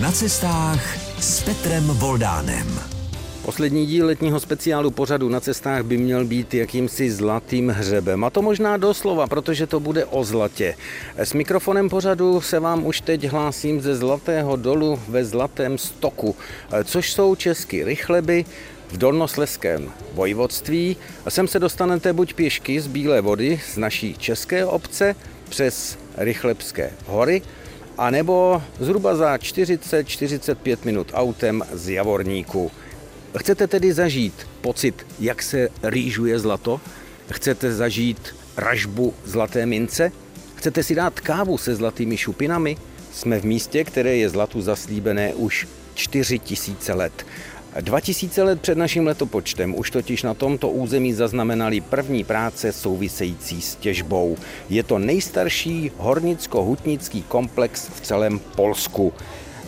Na cestách s Petrem Voldánem. Poslední díl letního speciálu pořadu na cestách by měl být jakýmsi zlatým hřebem. A to možná doslova, protože to bude o zlatě. S mikrofonem pořadu se vám už teď hlásím ze Zlatého dolu ve Zlatém stoku, což jsou česky rychleby, v Dolnosleském vojvodství. Sem se dostanete buď pěšky z Bílé vody z naší české obce přes Rychlebské hory, a nebo zhruba za 40-45 minut autem z Javorníku. Chcete tedy zažít pocit, jak se rýžuje zlato? Chcete zažít ražbu zlaté mince? Chcete si dát kávu se zlatými šupinami? Jsme v místě, které je zlatu zaslíbené už 4000 let. 2000 let před naším letopočtem už totiž na tomto území zaznamenali první práce související s těžbou. Je to nejstarší hornicko-hutnický komplex v celém Polsku.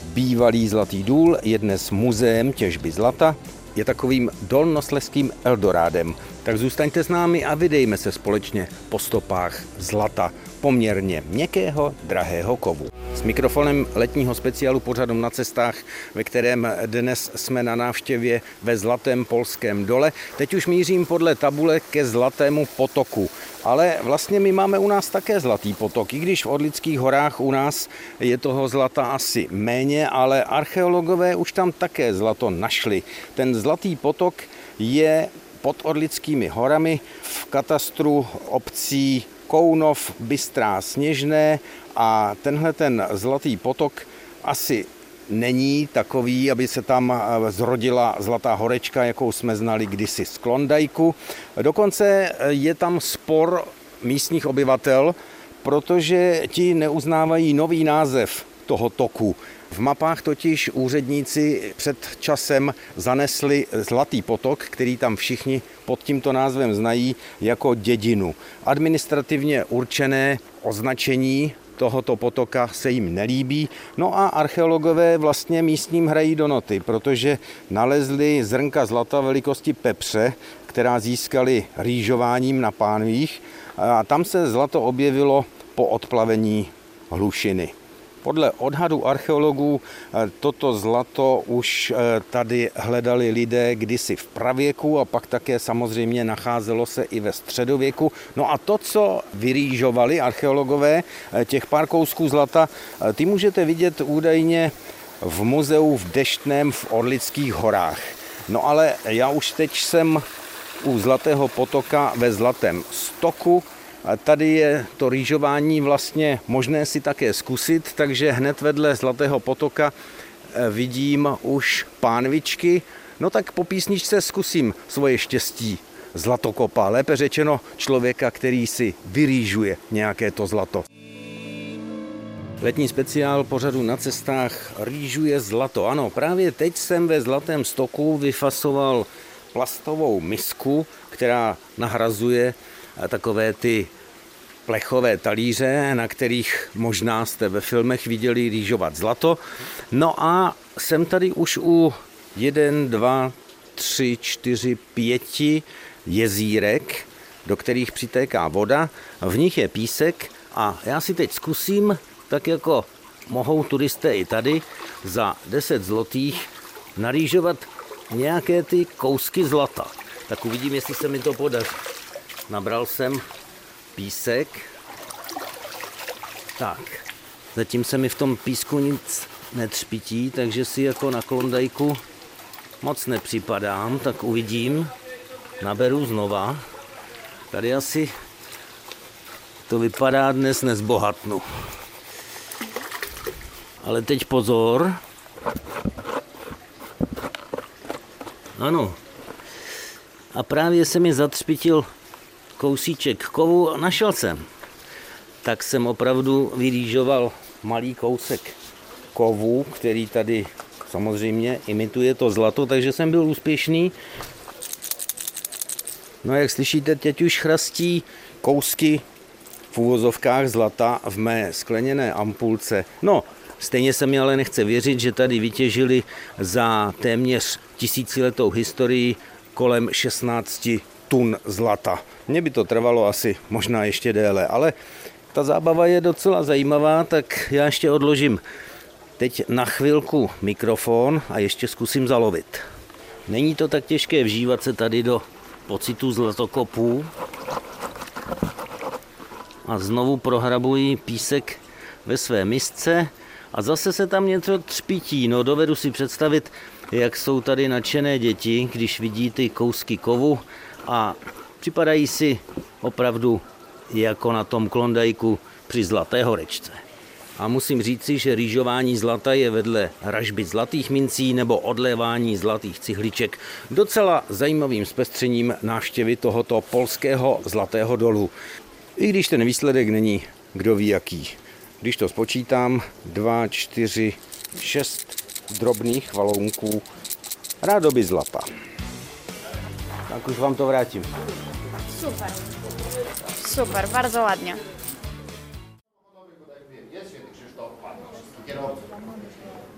Bývalý Zlatý důl je dnes muzeem těžby zlata, je takovým dolnosleským Eldorádem. Tak zůstaňte s námi a vydejme se společně po stopách zlata, poměrně měkkého, drahého kovu. S mikrofonem letního speciálu pořadu na cestách, ve kterém dnes jsme na návštěvě ve Zlatém polském dole. Teď už mířím podle tabule ke Zlatému potoku. Ale vlastně my máme u nás také Zlatý potok, i když v Orlických horách u nás je toho zlata asi méně, ale archeologové už tam také zlato našli. Ten Zlatý potok je pod Orlickými horami v katastru obcí Kounov, Bystrá, Sněžné a tenhle ten zlatý potok asi není takový, aby se tam eh, zrodila zlatá horečka, jakou jsme znali kdysi z Klondajku. Dokonce eh, je tam spor místních obyvatel, protože ti neuznávají nový název toho toku. V mapách totiž úředníci před časem zanesli Zlatý potok, který tam všichni pod tímto názvem znají jako dědinu. Administrativně určené označení tohoto potoka se jim nelíbí. No a archeologové vlastně místním hrají do noty, protože nalezli zrnka zlata velikosti pepře, která získali rýžováním na pánvích a tam se zlato objevilo po odplavení hlušiny. Podle odhadu archeologů eh, toto zlato už eh, tady hledali lidé kdysi v pravěku a pak také samozřejmě nacházelo se i ve středověku. No a to, co vyrýžovali archeologové, eh, těch pár kousků zlata, ty můžete vidět údajně v muzeu v Deštném v Orlických horách. No ale já už teď jsem u Zlatého potoka ve Zlatém stoku, a tady je to rýžování vlastně možné si také zkusit, takže hned vedle Zlatého potoka eh, vidím už pánvičky. No tak po písničce zkusím svoje štěstí zlatokopa, lépe řečeno člověka, který si vyrýžuje nějaké to zlato. Letní speciál pořadu na cestách rýžuje zlato. Ano, právě teď jsem ve Zlatém stoku vyfasoval plastovou misku, která nahrazuje takové ty plechové talíře, na kterých možná jste ve filmech viděli rýžovat zlato. No a jsem tady už u 1, 2, 3, 4, 5 jezírek, do kterých přitéká voda. V nich je písek a já si teď zkusím, tak jako mohou turisté i tady, za 10 zlotých narýžovat nějaké ty kousky zlata. Tak uvidím, jestli se mi to podaří. Nabral jsem písek. Tak, zatím se mi v tom písku nic netřpití, takže si jako na klondajku moc nepřipadám, tak uvidím. Naberu znova. Tady asi to vypadá dnes nezbohatnu. Ale teď pozor. Ano. A právě se mi zatřpitil kousíček kovu našel jsem. Tak jsem opravdu vyrýžoval malý kousek kovu, který tady samozřejmě imituje to zlato, takže jsem byl úspěšný. No jak slyšíte, teď už chrastí kousky v úvozovkách zlata v mé skleněné ampulce. No, stejně se mi ale nechce věřit, že tady vytěžili za téměř tisíciletou historii kolem 16 tun zlata. Mně by to trvalo asi možná ještě déle, ale ta zábava je docela zajímavá, tak já ještě odložím Teď na chvilku mikrofon a ještě zkusím zalovit. Není to tak těžké vžívat se tady do pocitu zlatokopů. A znovu prohrabuji písek ve své misce a zase se tam něco třpítí. No dovedu si představit, jak jsou tady nadšené děti, když vidí ty kousky kovu a připadají si opravdu jako na tom klondajku při Zlaté horečce. A musím říci, že rýžování zlata je vedle ražby zlatých mincí nebo odlévání zlatých cihliček docela zajímavým zpestřením návštěvy tohoto polského zlatého dolu. I když ten výsledek není kdo ví jaký. Když to spočítám, 2, 4, 6 drobných valounků rádoby zlata. Tak už vám to vrátím. Super. Super, bardzo ładnie.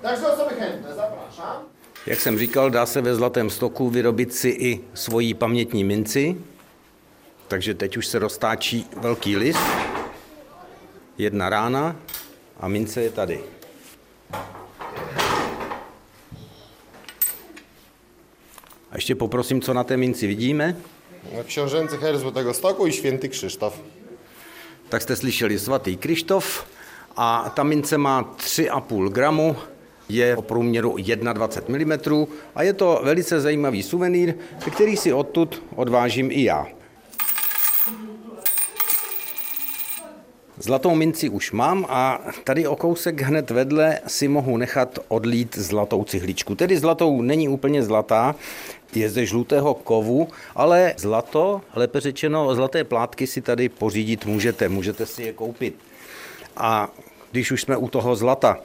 Także osoby chętne zapraszam. Jak jsem říkal, dá se ve Zlatém stoku vyrobit si i svoji pamětní minci. Takže teď už se roztáčí velký list. Jedna rána a mince je tady. A ještě poprosím, co na té minci vidíme. Książęcy her Złotego Stoku i święty Krzysztof. Tak jste slyšeli svatý Krištof a ta mince má 3,5 gramu, je o průměru 21 mm a je to velice zajímavý suvenýr, který si odtud odvážím i já. Zlatou minci už mám a tady o kousek hned vedle si mohu nechat odlít zlatou cihličku. Tedy zlatou není úplně zlatá, je ze žlutého kovu, ale zlato, lépe řečeno, zlaté plátky si tady pořídit můžete, můžete si je koupit. A když už jsme u toho zlata,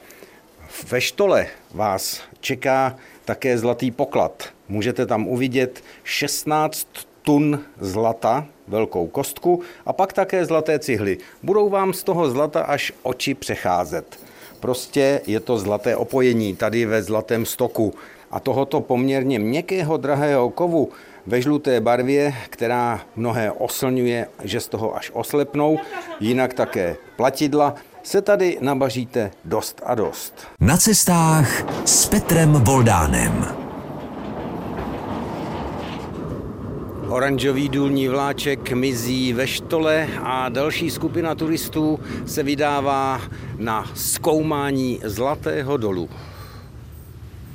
ve štole vás čeká také zlatý poklad. Můžete tam uvidět 16 tun zlata, velkou kostku a pak také zlaté cihly. Budou vám z toho zlata až oči přecházet. Prostě je to zlaté opojení tady ve zlatém stoku. A tohoto poměrně měkkého drahého kovu ve žluté barvě, která mnohé oslňuje, že z toho až oslepnou, jinak také platidla, se tady nabažíte dost a dost. Na cestách s Petrem Voldánem. Oranžový důlní vláček mizí ve štole a další skupina turistů se vydává na zkoumání Zlatého dolu.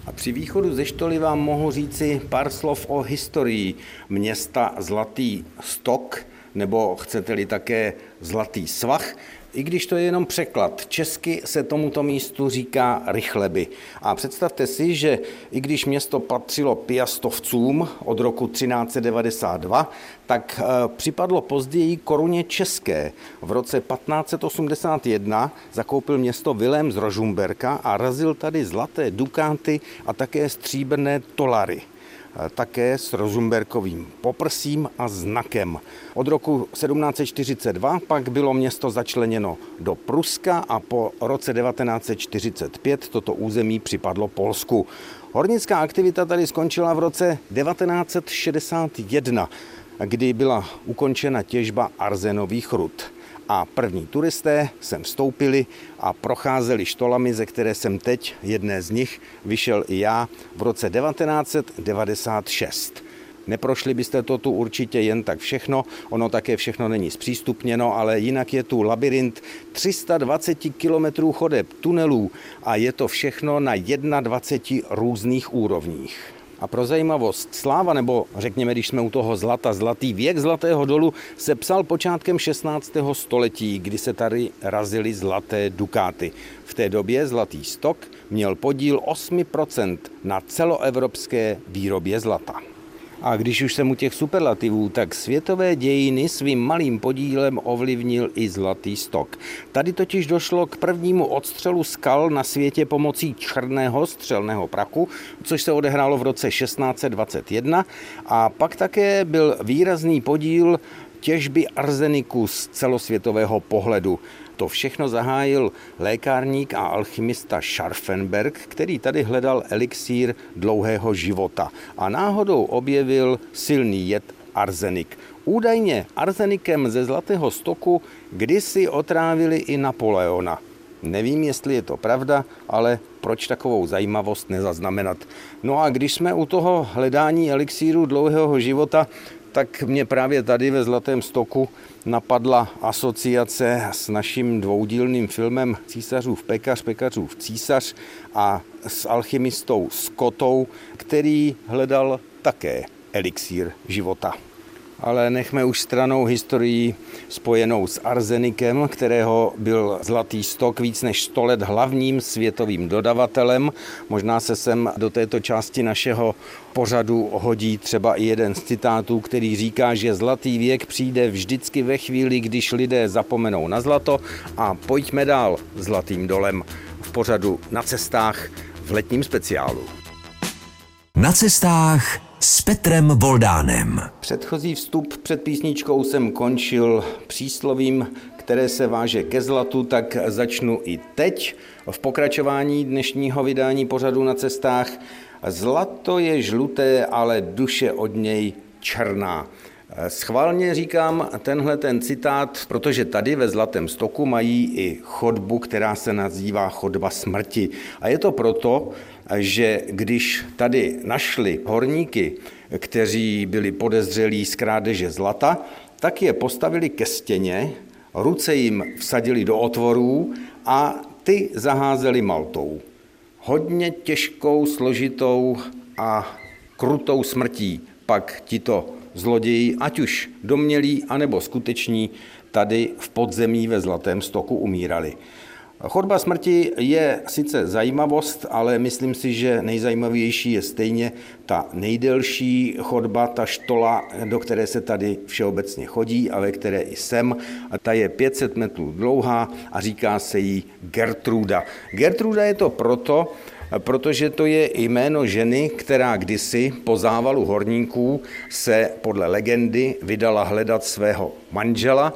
A při východu ze štoly vám mohu říci pár slov o historii města Zlatý Stok, nebo chcete-li také Zlatý svah, i když to je jenom překlad. Česky se tomuto místu říká Rychleby. A představte si, že i když město patřilo piastovcům od roku 1392, tak eh, připadlo později koruně české. V roce 1581 zakoupil město Vilém z Rožumberka a razil tady zlaté dukáty a také stříbrné tolary také s Rozumberkovým poprsím a znakem. Od roku 1742 pak bylo město začleněno do Pruska a po roce 1945 toto území připadlo Polsku. Hornická aktivita tady skončila v roce 1961, kdy byla ukončena těžba arzenových rud a první turisté sem vstoupili a procházeli štolami, ze které jsem teď, jedné z nich, vyšel i já v roce 1996. Neprošli byste to tu určitě jen tak všechno, ono také všechno není zpřístupněno, ale jinak je tu labirint 320 kilometrů chodeb, tunelů a je to všechno na 21 různých úrovních. A pro zajímavost, sláva, nebo řekněme, když jsme u toho zlata, zlatý věk Zlatého dolu se psal počátkem 16. století, kdy se tady razily zlaté dukáty. V té době Zlatý stok měl podíl 8% na celoevropské výrobě zlata. A když už jsem u těch superlativů, tak světové dějiny svým malým podílem ovlivnil i Zlatý stok. Tady totiž došlo k prvnímu odstřelu skal na světě pomocí černého střelného prachu, což se odehrálo v roce 1621 a pak také byl výrazný podíl těžby arzeniku z celosvětového pohledu. To všechno zahájil lékárník a alchymista Scharfenberg, který tady hledal elixír dlouhého života a náhodou objevil silný jed arzenik. Údajně arzenikem ze Zlatého stoku kdysi otrávili i Napoleona. Nevím, jestli je to pravda, ale proč takovou zajímavost nezaznamenat. No a když jsme u toho hledání elixíru dlouhého života, tak mě právě tady ve Zlatém stoku napadla asociace s naším dvoudílným filmem Císařův pekař, pekařův císař a s alchymistou Skotou, který hledal také elixír života. Ale nechme už stranou historii spojenou s arzenikem, kterého byl Zlatý stok víc než 100 let hlavním světovým dodavatelem. Možná se sem do této části našeho pořadu hodí třeba i jeden z citátů, který říká, že zlatý věk přijde vždycky ve chvíli, když lidé zapomenou na zlato a pojďme dál zlatým dolem v pořadu na cestách v letním speciálu. Na cestách s Petrem Voldánem. Předchozí vstup před písničkou jsem končil příslovím, které se váže ke zlatu, tak začnu i teď v pokračování dnešního vydání pořadu na cestách. Zlato je žluté, ale duše od něj černá. Schválně říkám tenhle ten citát, protože tady ve Zlatém stoku mají i chodbu, která se nazývá chodba smrti. A je to proto, že když tady našli horníky, kteří byli podezřelí z krádeže zlata, tak je postavili ke stěně, ruce jim vsadili do otvorů a ty zaházeli maltou. Hodně těžkou, složitou a krutou smrtí pak tito zloději, ať už domělí, anebo skuteční, tady v podzemí ve Zlatém stoku umírali. Chodba smrti je sice zajímavost, ale myslím si, že nejzajímavější je stejně ta nejdelší chodba, ta štola, do které se tady všeobecně chodí a ve které i jsem. A ta je 500 metrů dlouhá a říká se jí Gertruda. Gertruda je to proto, protože to je jméno ženy, která kdysi po závalu horníků se podle legendy vydala hledat svého manžela,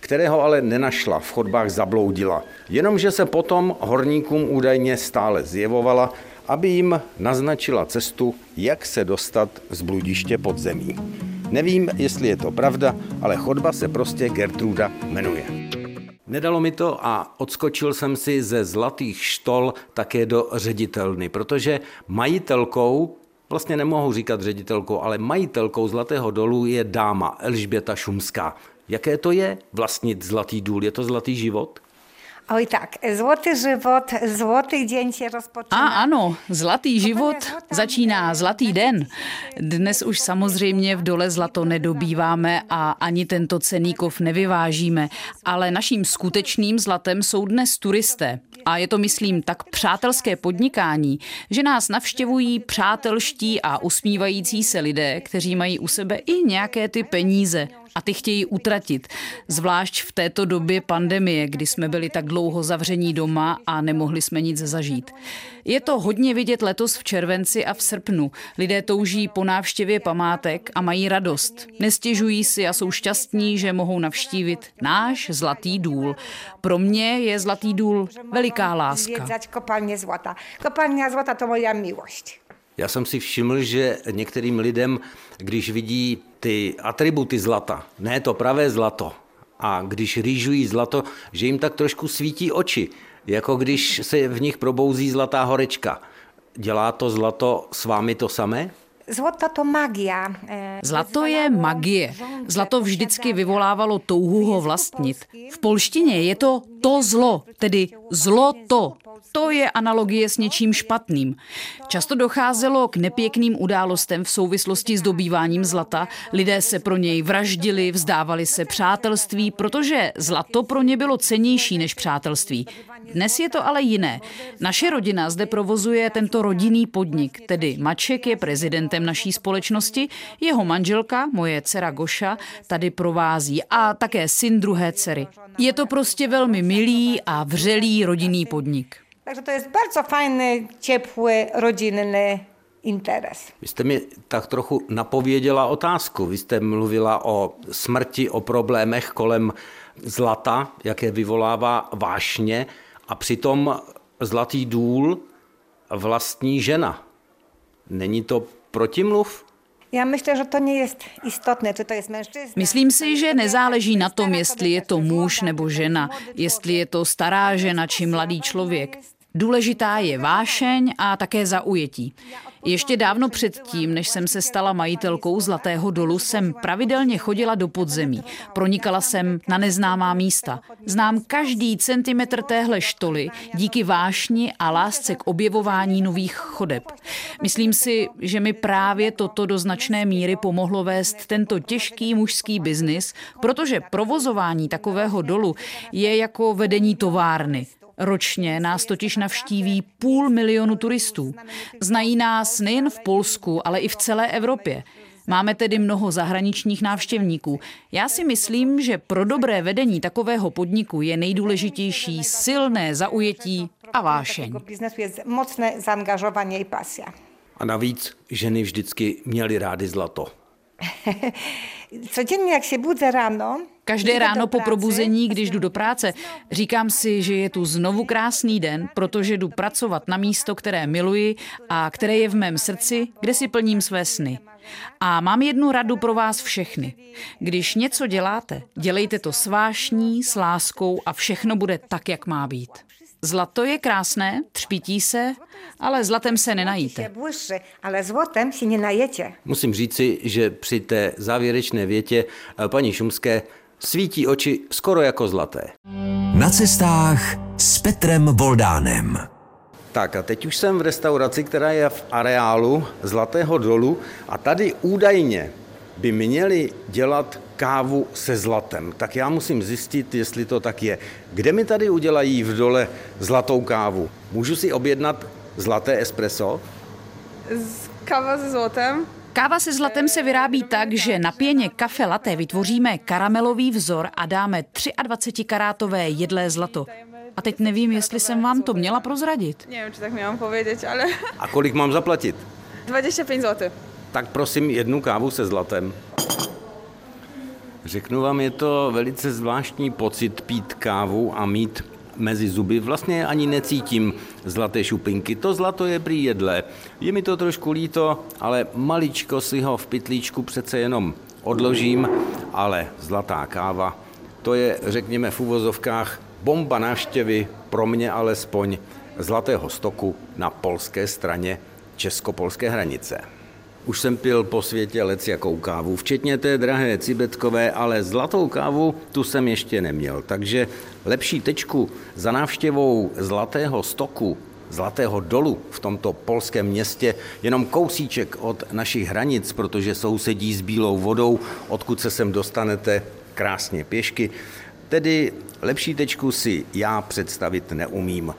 kterého ale nenašla, v chodbách zabloudila. Jenomže se potom horníkům údajně stále zjevovala, aby jim naznačila cestu, jak se dostat z bludiště pod zemí. Nevím, jestli je to pravda, ale chodba se prostě Gertruda jmenuje. Nedalo mi to a odskočil jsem si ze zlatých štol také do ředitelny, protože majitelkou vlastně nemohu říkat ředitelkou, ale majitelkou Zlatého dolu je dáma Elžběta Šumská. Jaké to je vlastnit Zlatý důl? Je to Zlatý život? Oj tak, zlatý život, zlatý den se rozpočíná. A ano, zlatý život začíná zlatý den. Dnes už samozřejmě v dole zlato nedobýváme a ani tento cený kov nevyvážíme, ale naším skutečným zlatem jsou dnes turisté. A je to, myslím, tak přátelské podnikání, že nás navštěvují přátelští a usmívající se lidé, kteří mají u sebe i nějaké ty peníze a ty chtějí utratit. Zvlášť v této době pandemie, kdy jsme byli tak dlouho zavření doma a nemohli jsme nic zažít. Je to hodně vidět letos v červenci a v srpnu. Lidé touží po návštěvě památek a mají radost. Nestěžují si a jsou šťastní, že mohou navštívit náš Zlatý důl. Pro mě je Zlatý důl veliká láska. Kopalně zlata. Kopalně zlata to moja miłość. Já jsem si všiml, že některým lidem, když vidí ty atributy zlata, ne to pravé zlato, a když rýžují zlato, že jim tak trošku svítí oči, jako když se v nich probouzí zlatá horečka. Dělá to zlato s vámi to samé? Zlato to magia. E, zlato je magie. Zlato vždycky vyvolávalo touhu ho vlastnit. V polštině je to to zlo, tedy zlo to. To je analogie s něčím špatným. Často docházelo k nepěkným událostem v souvislosti s dobýváním zlata. Lidé se pro něj vraždili, vzdávali se přátelství, protože zlato pro ně bylo cenější než přátelství. Dnes je to ale jiné. Naše rodina zde provozuje tento rodinný podnik, tedy Maček je prezidentem naší společnosti, jeho manželka, moje dcera Goša, tady provází a také syn druhé dcery. Je to prostě velmi milý a vřelý rodinný podnik. Takže to jest bardzo fajny, ciepły, rodzinny interes. Vy jste mi tak trochu napověděla otázku. Vy jste mluvila o smrti, o problémech kolem zlata, jaké vyvolává vášně a přitom zlatý důl vlastní žena. Není to protimluv? Ja myślę, że to istotne, czy to jest mężczyzna. Myslím si, že nezáleží na tom, jestli je to muž nebo žena, jestli je to stará žena či mladý člověk. Důležitá je vášeň a také zaujetí. Ještě dávno předtím, než jsem se stala majitelkou Zlatého dolu, jsem pravidelně chodila do podzemí. Pronikala jsem na neznámá místa. Znám každý centimetr téhle štoly díky vášni a lásce k objevování nových chodeb. Myslím si, že mi právě toto do značné míry pomohlo vést tento těžký mužský biznis, protože provozování takového dolu je jako vedení továrny. Ročně nás totiž navštíví půl milionu turistů. Znají nás nejen v Polsku, ale i v celé Evropě. Máme tedy mnoho zahraničních návštěvníků. Já si myslím, že pro dobré vedení takového podniku je nejdůležitější silné zaujetí a vášeň. Jest mocne zaangażowanie i pasja. A navíc ženy vždycky měly rády zlato. Codziennie jak się budzę rano, Každé ráno po probuzení, když jdu do práce, říkám si, že je tu znovu krásný den, protože jdu pracovat na místo, které miluji a které je v mém srdci, kde si plním své sny. A mám jednu radu pro vás všechny. Když něco děláte, dělejte to s vášní, s láskou a všechno bude tak, jak má být. Zlato je krásné, třpítí se, ale zlatem se nenajíte. ale złotem się nie najecie. Musím říci, že při té závěrečné větě eh, paní Šumské svítí oči skoro jako zlaté. Na cestách s Petrem Voldánem. Tak a teď už jsem v restauraci, která je v areálu Zlatého dolu a tady údajně by měli dělat kávu se zlatem. Tak já musím zjistit, jestli to tak je. Kde mi tady udělají v dole zlatou kávu? Můžu si objednat zlaté espresso? Kawa ze złotem. Káva se zlatem se vyrábí tak, že na pěně kafe latte vytvoříme karamelový vzor a dáme 23-karátové jedlé zlato. A teď nevím, jestli jsem vám to měla prozradit. Wiem, czy tak miałam powiedzieć, ale A kolik mám zaplatit? 25 zł. Tak prosím jednu kávu se zlatem. Řeknu vám, je to velice zvláštní pocit pít kávu a mít mezi zuby. Vlastně ani necítím zlaté šupinky. To zlato je prý jedlé. Je mi to trošku líto, ale maličko si ho v pytlíčku přece jenom odložím, ale zlatá káva, to je, řekněme v uvozovkách, bomba návštěvy, pro mě alespoň, zlatého stoku na polské straně česko-polské hranice. Už jsem pil po světě lec jakou kávu, včetně té drahé cibetkové, ale zlatou kávu tu jsem ještě neměl. Takže lepší tečku za návštěvou zlatého stoku, zlatého dolu v tomto polském městě, jenom kousíček od našich hranic, protože sousedí s Bílou vodou, odkud se sem dostanete krásně pěšky. Tedy lepší tečku si já představit neumím.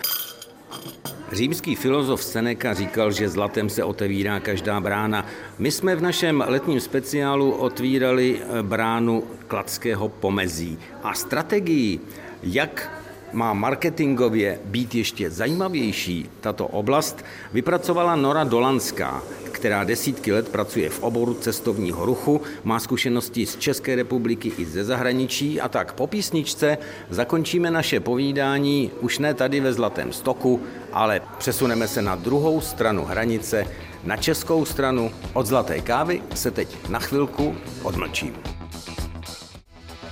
Římský filozof Seneca říkal, že zlatem se otevírá každá brána. My jsme v našem letním speciálu otvírali bránu Kladského pomezí. A strategii, jak má marketingově být ještě zajímavější tato oblast, vypracovala Nora Dolanská, která desítky let pracuje v oboru cestovního ruchu, má zkušenosti z České republiky i ze zahraničí a tak po písničce zakončíme naše povídání už ne tady ve Zlatém stoku, ale přesuneme se na druhou stranu hranice, na českou stranu. Od Zlaté kávy se teď na chvilku odmlčím.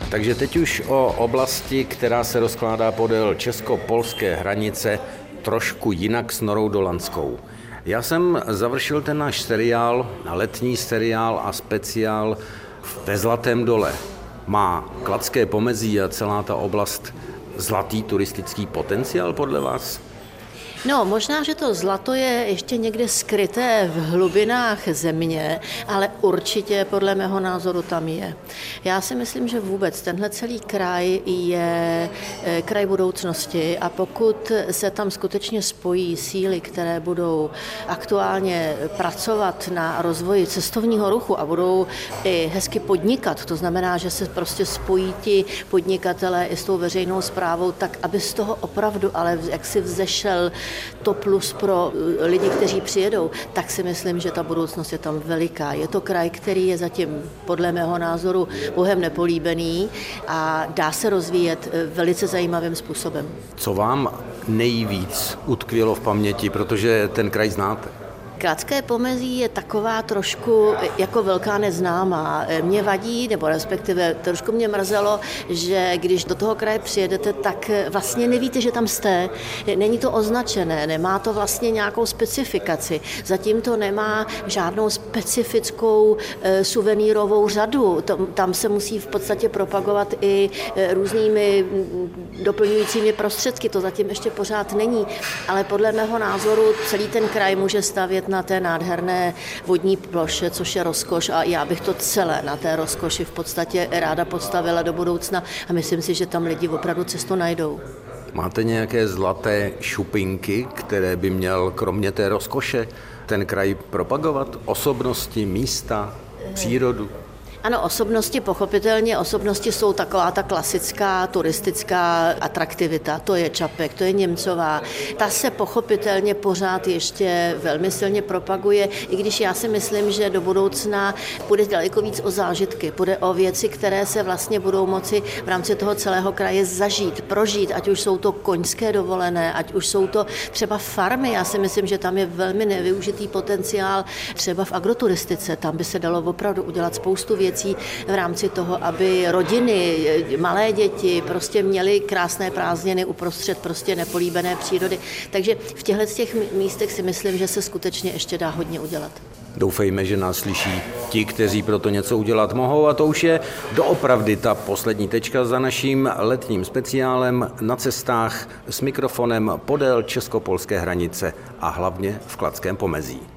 Takže teď už o oblasti, která se rozkládá podél česko-polské hranice, trošku jinak s Norou Dolanskou. Já jsem završil ten náš seriál, letní seriál a speciál ve Zlatém dole. Má Kladské pomezí a celá ta oblast zlatý turistický potenciál podle vás? No, možná, že to zlato je ještě někde skryté v hlubinách země, ale určitě podle mého názoru tam je. Já si myslím, že vůbec tenhle celý kraj je eh, kraj budoucnosti a pokud se tam skutečně spojí síly, které budou aktuálně pracovat na rozvoji cestovního ruchu a budou i hezky podnikat, to znamená, že se prostě spojí ti podnikatelé i s tou veřejnou zprávou, tak aby z toho opravdu ale jaksi vzešel to plus pro eh, lidi, kteří přijedou, tak si myslím, že ta budoucnost je tam veliká. Je to kraj, který je zatím podle mého názoru bohem nepolíbený a dá se rozvíjet eh, velice zajímavým způsobem. Co vám nejvíc utkvělo v paměti, protože ten kraj znáte? Kladské pomezí je taková trošku jako velká neznámá. Mě vadí, nebo respektive trošku mě mrzelo, že když do toho kraje přijedete, tak vlastně nevíte, že tam jste. Není to označené, nemá to vlastně nějakou specifikaci. Zatím to nemá žádnou specifickou e, suvenírovou řadu. Tam se musí v podstatě propagovat i e, různými doplňujícími prostředky. To zatím ještě pořád není. Ale podle mého názoru celý ten kraj může stavět na té nádherné vodní ploše, což je rozkoš a já bych to celé na té rozkoši v podstatě ráda podstavila do budoucna a myslím si, že tam lidi opravdu cestu najdou. Máte nějaké zlaté šupinky, které by měl kromě té rozkoše ten kraj propagovat? Osobnosti, místa, přírodu? Ano, osobnosti pochopitelně, osobnosti jsou taková ta klasická turistická atraktivita, to je Čapek, to je Němcová. Ta se pochopitelně pořád ještě velmi silně propaguje, i když já si myslím, že do budoucna bude daleko víc o zážitky, bude o věci, které se vlastně budou moci v rámci toho celého kraje zažít, prožít, ať už jsou to koňské dovolené, ať už jsou to třeba farmy. Já si myslím, že tam je velmi nevyužitý potenciál třeba v agroturistice, tam by se dalo opravdu udělat spoustu věcí věcí v rámci toho, aby rodiny, malé děti prostě měly krásné prázdniny uprostřed prostě nepolíbené přírody. Takže v těchto těch místech si myslím, že se skutečně ještě dá hodně udělat. Doufejme, že nás slyší ti, kteří pro to něco udělat mohou a to už je doopravdy ta poslední tečka za naším letním speciálem na cestách s mikrofonem podél česko-polské hranice a hlavně v Kladském pomezí.